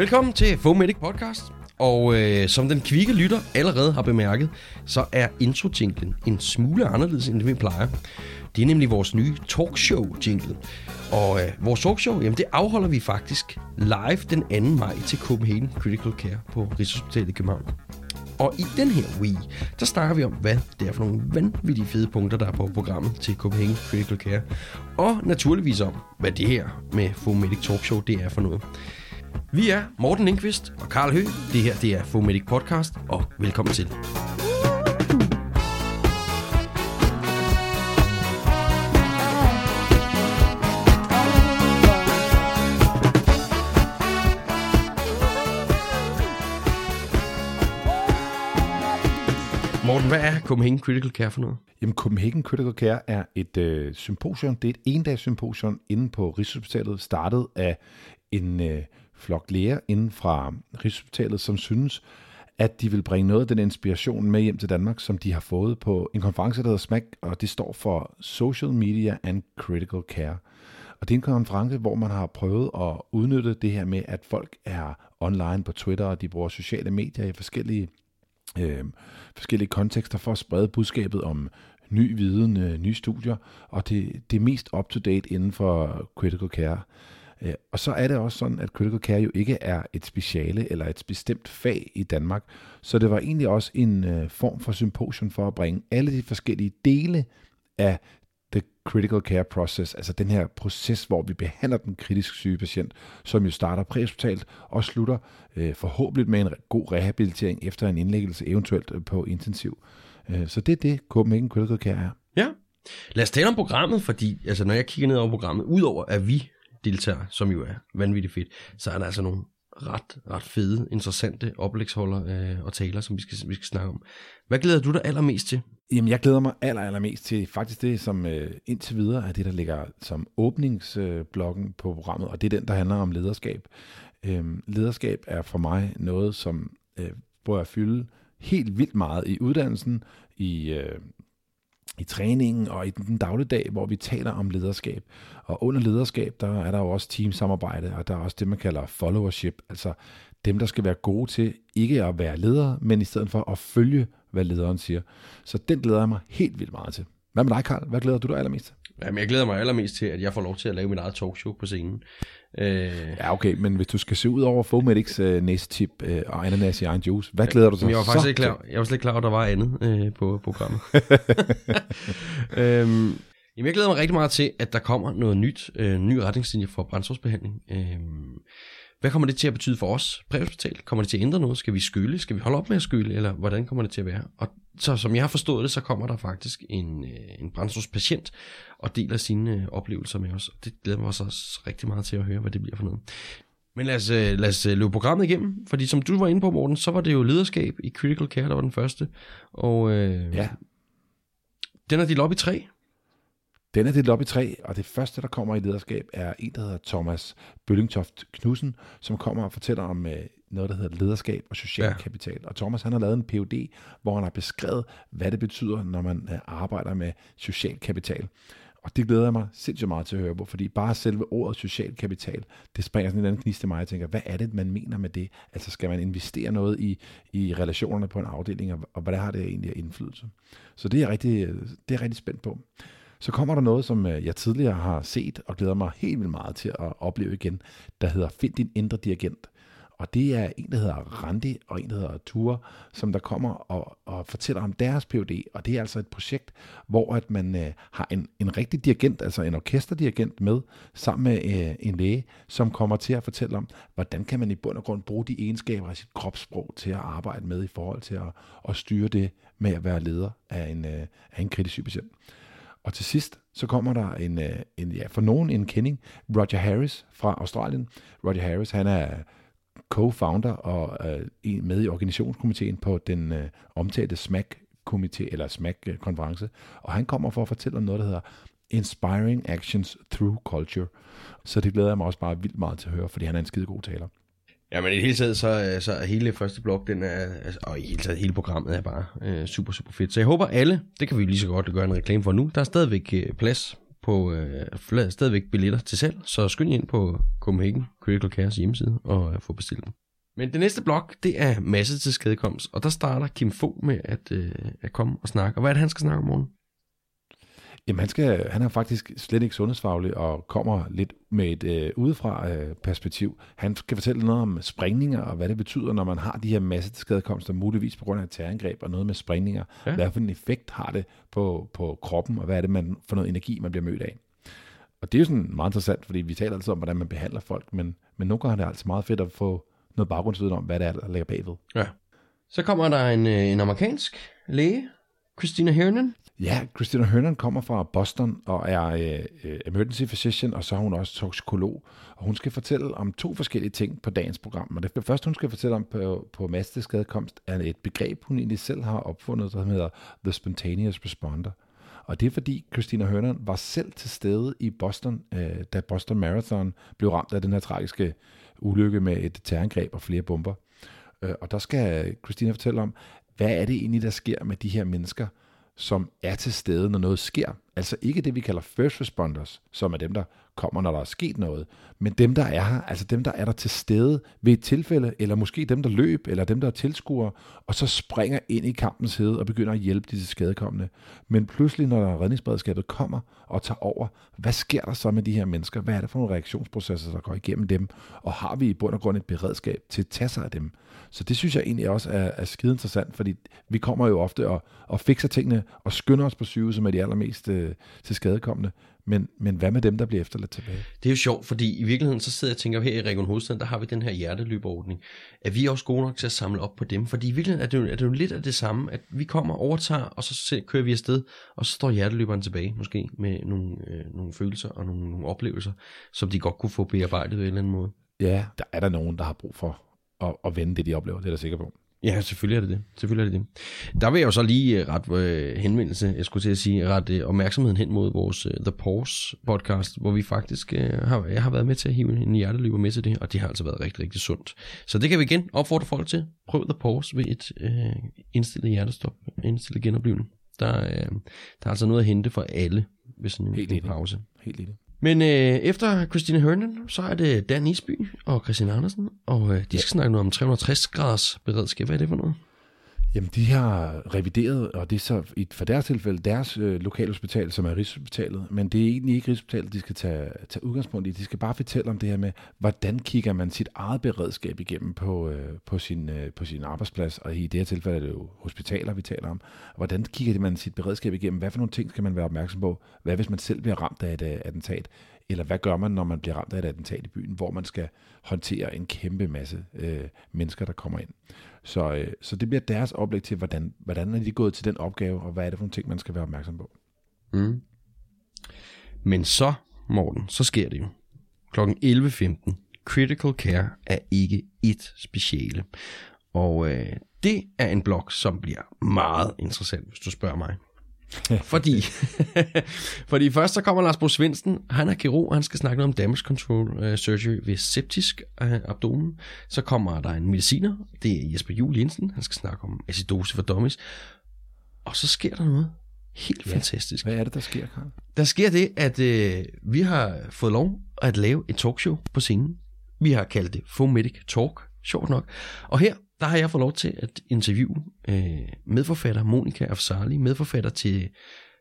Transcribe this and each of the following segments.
Velkommen til Fomedic Podcast. Og øh, som den kvikke lytter allerede har bemærket, så er intro en smule anderledes, end det vi plejer. Det er nemlig vores nye talkshow-jingle. Og øh, vores talkshow, jamen det afholder vi faktisk live den 2. maj til Copenhagen Critical Care på Rigshospitalet i København. Og i den her week, der snakker vi om, hvad det er for nogle vanvittige fede punkter, der er på programmet til Copenhagen Critical Care. Og naturligvis om, hvad det her med Fomedic Talkshow, det er for noget. Vi er Morten Lindqvist og Karl Høgh. Det her det er Fomedic Podcast, og velkommen til. Morten, hvad er Copenhagen Critical Care for noget? Jamen, Copenhagen Critical Care er et øh, symposium. Det er et endags symposium inde på Rigshospitalet, startet af en øh, flok læger inden fra Rigshospitalet, som synes, at de vil bringe noget af den inspiration med hjem til Danmark, som de har fået på en konference, der hedder SMAC, og det står for Social Media and Critical Care. Og det er en konference, hvor man har prøvet at udnytte det her med, at folk er online på Twitter, og de bruger sociale medier i forskellige, øh, forskellige kontekster for at sprede budskabet om ny viden, øh, nye studier, og det, det er mest up-to-date inden for critical care. Øh, og så er det også sådan, at critical care jo ikke er et speciale eller et bestemt fag i Danmark. Så det var egentlig også en øh, form for symposium for at bringe alle de forskellige dele af the critical care process, altså den her proces, hvor vi behandler den kritisk syge patient, som jo starter præhospitalt og slutter øh, forhåbentlig med en god rehabilitering efter en indlæggelse, eventuelt øh, på intensiv. Øh, så det er det, Copenhagen Critical Care er. Ja. Lad os tale om programmet, fordi altså, når jeg kigger ned over programmet, udover at vi deltager, som jo er vanvittigt fedt, så er der altså nogle ret, ret fede, interessante oplægsholder øh, og taler, som vi skal, vi skal snakke om. Hvad glæder du dig allermest til? Jamen, jeg glæder mig aller, allermest til faktisk det, som øh, indtil videre er det, der ligger som åbningsblokken øh, på programmet, og det er den, der handler om lederskab. Øh, lederskab er for mig noget, som øh, prøver at fylde helt vildt meget i uddannelsen, i øh, i træningen og i den dagligdag, hvor vi taler om lederskab. Og under lederskab, der er der jo også teamsamarbejde, og der er også det, man kalder followership, altså dem, der skal være gode til ikke at være ledere, men i stedet for at følge, hvad lederen siger. Så den glæder jeg mig helt vildt meget til. Hvad med dig, Karl? Hvad glæder du dig allermest til? Jamen, jeg glæder mig allermest til, at jeg får lov til at lave mit eget talkshow på scenen. Øh... Ja, okay, men hvis du skal se ud over Fomedics øh, næsetip øh, og ananas i egen juice, hvad glæder du dig jeg var faktisk ikke klar, jeg var slet ikke klar, at der var andet øh, på programmet. øhm, jamen, jeg glæder mig rigtig meget til, at der kommer noget nyt, øh, ny retningslinje for brændstofsbehandling. Øh, hvad kommer det til at betyde for os præhospital? Kommer det til at ændre noget? Skal vi skylle? Skal vi holde op med at skylle? Eller hvordan kommer det til at være? Og så som jeg har forstået det, så kommer der faktisk en, øh, en brændstofspatient og deler sine øh, oplevelser med os. Det glæder mig også rigtig meget til at høre, hvad det bliver for noget. Men lad os, øh, lad os løbe programmet igennem, fordi som du var inde på, Morten, så var det jo lederskab i Critical Care, der var den første. Og øh, ja. den er delt op i tre. Den er delt op i tre, og det første, der kommer i lederskab, er en, der hedder Thomas Bøllingtoft Knudsen, som kommer og fortæller om øh, noget, der hedder lederskab og social ja. kapital. Og Thomas han har lavet en PhD, hvor han har beskrevet, hvad det betyder, når man øh, arbejder med social kapital. Og det glæder jeg mig sindssygt meget til at høre på, fordi bare selve ordet social kapital, det springer sådan en anden knist til mig, jeg tænker, hvad er det, man mener med det? Altså skal man investere noget i, i relationerne på en afdeling, og, og hvad har det egentlig indflydelse? Så det er, rigtig, det er jeg rigtig spændt på. Så kommer der noget, som øh, jeg tidligere har set og glæder mig helt vildt meget til at opleve igen, der hedder Find din indre dirigent. Og det er en, der hedder Randi, og en, der hedder Ture, som der kommer og, og fortæller om deres PhD. Og det er altså et projekt, hvor at man øh, har en, en rigtig dirigent, altså en orkesterdirigent med, sammen med øh, en læge, som kommer til at fortælle om, hvordan kan man i bund og grund bruge de egenskaber af sit kropssprog til at arbejde med i forhold til at, at styre det med at være leder af en, øh, af en kritisk patient. Og til sidst, så kommer der en, øh, en ja, for nogen en kending, Roger Harris fra Australien. Roger Harris, han er co-founder og øh, med i organisationskomiteen på den øh, omtalte SMAC komité eller SMAC konference, og han kommer for at fortælle om noget, der hedder Inspiring Actions Through Culture. Så det glæder jeg mig også bare vildt meget til at høre, fordi han er en skide god taler. Ja, men i det hele taget, så, øh, så er hele første blok, den er, altså, og i hele taget hele programmet er bare øh, super, super fedt. Så jeg håber alle, det kan vi lige så godt gøre en reklame for nu, der er stadigvæk øh, plads på øh, stadigvæk billetter til salg, så skynd ind på Copenhagen Critical Cares hjemmeside og øh, få bestilt dem. Men det næste blok, det er masse til skadekomst, og der starter Kim Fogh med at, øh, at komme og snakke. Og hvad er det, han skal snakke om morgen? Jamen, han, skal, han er faktisk slet ikke sundhedsfaglig og kommer lidt med et øh, udefra øh, perspektiv. Han skal fortælle noget om sprængninger og hvad det betyder, når man har de her masse skadekomster, muligvis på grund af terrorangreb og noget med sprængninger. Ja. Hvad for en effekt har det på, på kroppen, og hvad er det man, for noget energi, man bliver mødt af? Og det er jo sådan meget interessant, fordi vi taler altid om, hvordan man behandler folk, men, men nogle gange er det altså meget fedt at få noget baggrundsviden om, hvad det er, der ligger bagved. Ja. Så kommer der en, øh, en amerikansk læge, Christina Hernan. Ja, Christina Hernan kommer fra Boston og er øh, emergency physician, og så er hun også toksikolog. Og hun skal fortælle om to forskellige ting på dagens program. Og det første, hun skal fortælle om på, på masteskadekomst, er et begreb, hun egentlig selv har opfundet, der hedder The Spontaneous Responder. Og det er fordi Christina Hernan var selv til stede i Boston, øh, da Boston Marathon blev ramt af den her tragiske ulykke med et terrorangreb og flere bomber. Øh, og der skal Christina fortælle om, hvad er det egentlig, der sker med de her mennesker, som er til stede, når noget sker. Altså ikke det, vi kalder first responders, som er dem, der kommer, når der er sket noget, men dem, der er her, altså dem, der er der til stede ved et tilfælde, eller måske dem, der løb, eller dem, der er tilskuere, og så springer ind i kampens hede og begynder at hjælpe disse skadekommende. Men pludselig, når redningsberedskabet kommer og tager over, hvad sker der så med de her mennesker? Hvad er det for nogle reaktionsprocesser, der går igennem dem? Og har vi i bund og grund et beredskab til at tage sig af dem? Så det synes jeg egentlig også er, er skide interessant, fordi vi kommer jo ofte og, og fikser tingene og skynder os på sygehuset med de allermest øh, øh, til skadekommende. Men, men hvad med dem, der bliver efterladt tilbage? Det er jo sjovt, fordi i virkeligheden så sidder jeg og tænker, her i Region Hovedstaden, der har vi den her hjerteløbeordning. Er vi også gode nok til at samle op på dem? Fordi i virkeligheden er det, jo, er det jo lidt af det samme, at vi kommer overtager, og så kører vi afsted, og så står hjerteløberen tilbage, måske med nogle, øh, nogle følelser og nogle, nogle oplevelser, som de godt kunne få bearbejdet på en eller anden måde. Ja, der er der nogen, der har brug for at, at vende det, de oplever, det er jeg sikker på. Ja, selvfølgelig er det det. Selvfølgelig er det det. Der vil jeg jo så lige øh, ret øh, henvendelse, jeg skulle til at sige, ret øh, opmærksomheden hen mod vores øh, The Pause podcast, hvor vi faktisk øh, har, jeg har været med til at hive en hjerteløber med til det, og det har altså været rigtig, rigtig sundt. Så det kan vi igen opfordre folk til. Prøv The Pause ved et øh, indstillet hjertestop, indstillet genoplevning. Der, øh, der er altså noget at hente for alle ved sådan en, Helt en pause. Helt lille. Men øh, efter Christine Hernan, så er det Dan Isby og Christian Andersen, og øh, de skal snakke noget om 360 graders beredskab. Hvad er det for noget? Jamen, de har revideret, og det er så i, for deres tilfælde deres øh, lokalhospital, som er Rigshospitalet, men det er egentlig ikke Rigshospitalet, de skal tage, tage udgangspunkt i. De skal bare fortælle om det her med, hvordan kigger man sit eget beredskab igennem på, øh, på, sin, øh, på sin arbejdsplads, og i det her tilfælde er det jo hospitaler, vi taler om. Hvordan kigger man sit beredskab igennem? Hvad for nogle ting skal man være opmærksom på? Hvad hvis man selv bliver ramt af et øh, attentat? Eller hvad gør man, når man bliver ramt af et attentat i byen, hvor man skal håndtere en kæmpe masse øh, mennesker, der kommer ind? Så, øh, så det bliver deres oplæg til, hvordan, hvordan er de gået til den opgave, og hvad er det for nogle ting, man skal være opmærksom på. Mm. Men så, Morten, så sker det jo. Klokken 11.15. Critical Care er ikke et speciale. Og øh, det er en blog, som bliver meget interessant, hvis du spørger mig. fordi, fordi først så kommer Lars Bo Svendsen, han er kirurg, og han skal snakke noget om damage control uh, surgery ved septisk uh, abdomen. Så kommer der en mediciner, det er Jesper Juhl Jensen, han skal snakke om acidose for dummies. Og så sker der noget helt ja. fantastisk. Hvad er det, der sker, Karl? Der sker det, at uh, vi har fået lov at lave et talkshow på scenen. Vi har kaldt det Fomedic Talk, sjovt nok. Og her der har jeg fået lov til at interviewe øh, medforfatter Monika Afsali, medforfatter til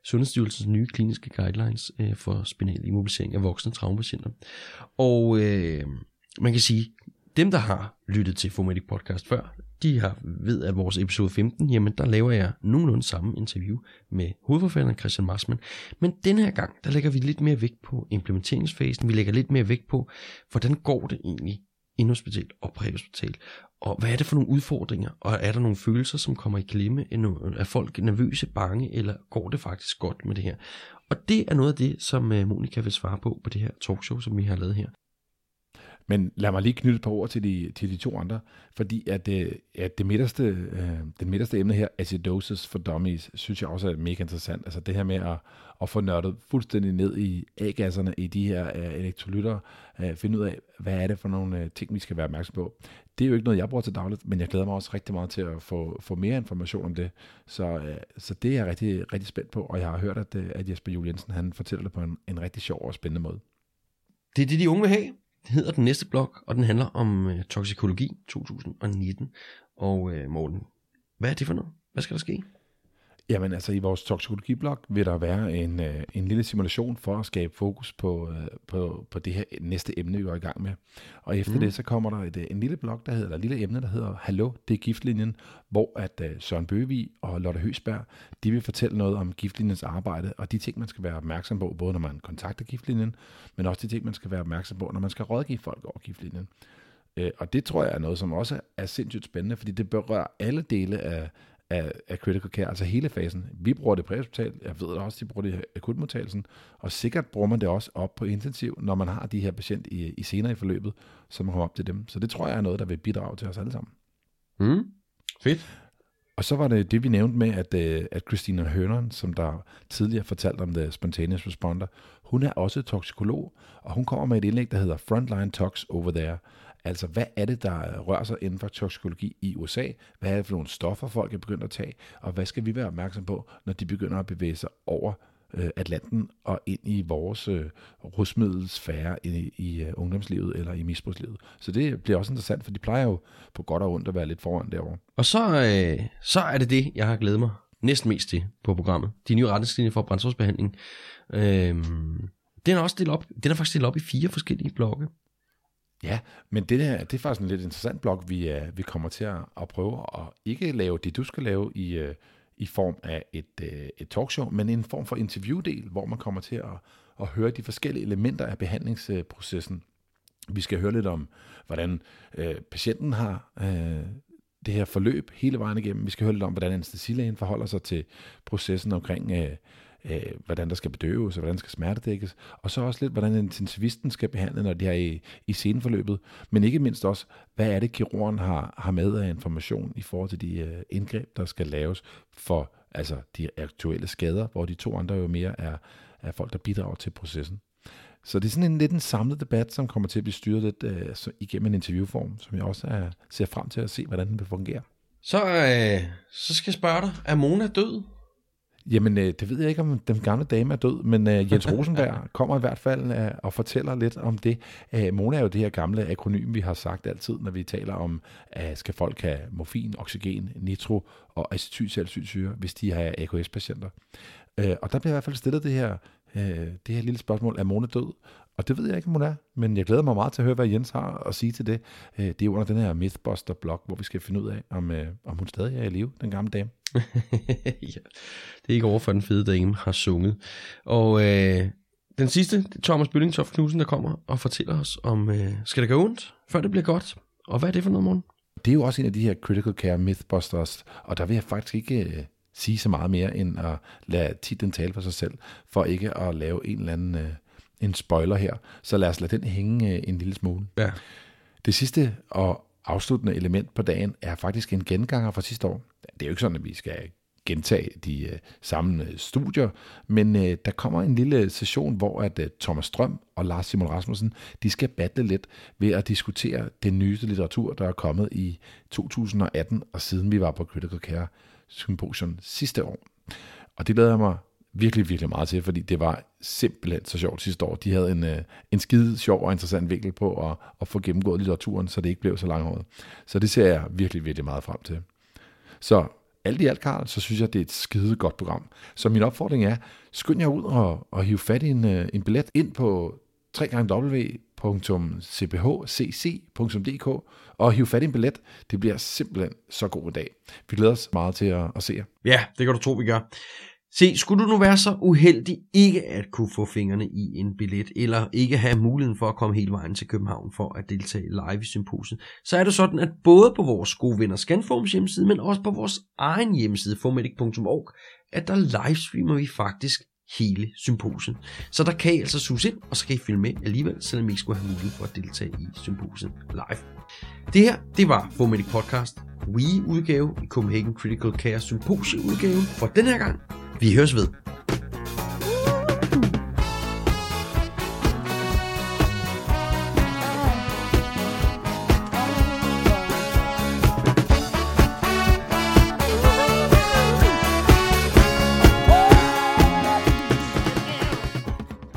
Sundhedsstyrelsens nye kliniske guidelines øh, for spinal immobilisering af voksne traumapatienter. Og øh, man kan sige, dem der har lyttet til Fomedic Podcast før, de har ved, at vores episode 15, jamen der laver jeg nogenlunde samme interview med hovedforfatteren Christian Marsman. Men den her gang, der lægger vi lidt mere vægt på implementeringsfasen. Vi lægger lidt mere vægt på, hvordan går det egentlig inhospital og præhospital. Og hvad er det for nogle udfordringer? Og er der nogle følelser, som kommer i klemme? Er folk nervøse, bange, eller går det faktisk godt med det her? Og det er noget af det, som øh, Monika vil svare på på det her talkshow, som vi har lavet her. Men lad mig lige knytte et par ord til de, til de to andre, fordi at, øh, at det midterste, øh, den midterste emne her, acidosis for dummies, synes jeg også er mega interessant. Altså det her med at, at få nørdet fuldstændig ned i A-gasserne i de her øh, elektrolytter, øh, finde ud af, hvad er det for nogle øh, ting, vi skal være opmærksom på. Det er jo ikke noget, jeg bruger til dagligt, men jeg glæder mig også rigtig meget til at få, få mere information om det. Så, øh, så det er jeg rigtig, rigtig spændt på, og jeg har hørt, at, øh, at Jesper Juliensen han fortæller det på en, en rigtig sjov og spændende måde. Det er det, de unge vil have. Det hedder den næste blog, og den handler om øh, toksikologi 2019. Og øh, Morten, hvad er det for noget? Hvad skal der ske? Jamen altså i vores toksikologiblog vil der være en, øh, en lille simulation for at skabe fokus på, øh, på, på det her næste emne, vi går i gang med. Og efter mm. det, så kommer der et, øh, en lille blog, der hedder, eller et lille emne, der hedder Hallo, det er giftlinjen, hvor at uh, Søren Bøvig og Lotte Høsberg, de vil fortælle noget om giftlinjens arbejde, og de ting, man skal være opmærksom på, både når man kontakter giftlinjen, men også de ting, man skal være opmærksom på, når man skal rådgive folk over giftlinjen. Uh, og det tror jeg er noget, som også er sindssygt spændende, fordi det berører alle dele af, af, af critical care, altså hele fasen. Vi bruger det præhospital, jeg ved også, de bruger det i akutmodtagelsen, og sikkert bruger man det også op på intensiv, når man har de her patient i, i senere i forløbet, som kommer op til dem. Så det tror jeg er noget, der vil bidrage til os alle sammen. Mm. Fedt. Og så var det det, vi nævnte med, at, øh, at Christina Hørneren, som der tidligere fortalte om The Spontaneous Responder, hun er også toksikolog, og hun kommer med et indlæg, der hedder Frontline Tox Over There. Altså, hvad er det, der rører sig inden for toksikologi i USA? Hvad er det for nogle stoffer, folk er begyndt at tage? Og hvad skal vi være opmærksom på, når de begynder at bevæge sig over øh, Atlanten og ind i vores øh, rusmiddelsfære i, i uh, ungdomslivet eller i misbrugslivet. Så det bliver også interessant, for de plejer jo på godt og ondt at være lidt foran derovre. Og så, øh, så er det det, jeg har glædet mig næsten mest til på programmet. De nye retningslinjer for brændstofsbehandling. Øh, den er også delt op, den er faktisk delt op i fire forskellige blokke. Ja, men det, der, det er faktisk en lidt interessant blog, vi, uh, vi kommer til at, at prøve at ikke lave det, du skal lave i, uh, i form af et, uh, et talkshow, men en form for interviewdel, hvor man kommer til at, at høre de forskellige elementer af behandlingsprocessen. Vi skal høre lidt om, hvordan uh, patienten har uh, det her forløb hele vejen igennem. Vi skal høre lidt om, hvordan anestesilægen forholder sig til processen omkring uh, øh, hvordan der skal bedøves, og hvordan der skal smertedækkes, og så også lidt, hvordan intensivisten skal behandle, når de er i, i sceneforløbet, men ikke mindst også, hvad er det, kirurgen har, har med af information i forhold til de øh, indgreb, der skal laves for altså de aktuelle skader, hvor de to andre jo mere er, er folk, der bidrager til processen. Så det er sådan en lidt en samlet debat, som kommer til at blive styret lidt øh, så igennem en interviewform, som jeg også er, ser frem til at se, hvordan den vil fungere. Så, øh, så skal jeg spørge dig, er Mona død? Jamen, øh, det ved jeg ikke, om den gamle dame er død, men øh, Jens Rosenberg kommer i hvert fald øh, og fortæller lidt om det. Øh, Mona er jo det her gamle akronym, vi har sagt altid, når vi taler om, at skal folk have morfin, oxygen, nitro og acetylsalicylsyre, hvis de har AKS-patienter. Øh, og der bliver i hvert fald stillet det her, øh, det her lille spørgsmål, er Mona død? Og det ved jeg ikke, om hun er, men jeg glæder mig meget til at høre, hvad Jens har at sige til det. Øh, det er under den her Mythbuster-blog, hvor vi skal finde ud af, om, øh, om hun stadig er i live, den gamle dame. ja, det er ikke over for den fede dame har sunget. Og øh, den sidste, det er Thomas Bøllingtoft Knudsen, der kommer og fortæller os om, øh, skal det gå ondt, før det bliver godt? Og hvad er det for noget, morgen? Det er jo også en af de her critical care mythbusters, og der vil jeg faktisk ikke øh, sige så meget mere, end at lade titlen tale for sig selv, for ikke at lave en eller anden øh, en spoiler her. Så lad os lade den hænge øh, en lille smule. Ja. Det sidste og afsluttende element på dagen er faktisk en genganger fra sidste år. Det er jo ikke sådan, at vi skal gentage de uh, samme øh, studier, men uh, der kommer en lille session, hvor at uh, Thomas Strøm og Lars Simon Rasmussen, de skal battle lidt ved at diskutere den nyeste litteratur, der er kommet i 2018, og siden vi var på Critical Care Symposium sidste år. Og det glæder jeg mig virkelig, virkelig meget til, fordi det var simpelthen så sjovt sidste år. De havde en, øh, en skide sjov og interessant vinkel på at, at få gennemgået litteraturen, så det ikke blev så langhåret. Så det ser jeg virkelig, virkelig meget frem til. Så alt i alt, Karl, så synes jeg, det er et skide godt program. Så min opfordring er, skynd jer ud og, og hive fat i en, øh, en billet ind på www.cbhcc.dk og hive fat i en billet. Det bliver simpelthen så god en dag. Vi glæder os meget til at, at se jer. Ja, det kan du tro, vi gør. Se, skulle du nu være så uheldig ikke at kunne få fingrene i en billet, eller ikke have muligheden for at komme hele vejen til København for at deltage live i symposiet, så er det sådan, at både på vores gode venner Scanforms hjemmeside, men også på vores egen hjemmeside, formedic.org, at der livestreamer vi faktisk hele symposiet. Så der kan I altså sus ind, og så kan I følge med alligevel, selvom I ikke skulle have mulighed for at deltage i symposiet live. Det her, det var Fomedic Podcast Wii-udgave i Copenhagen Critical Care Symposie-udgave for den her gang. Vi høres ved.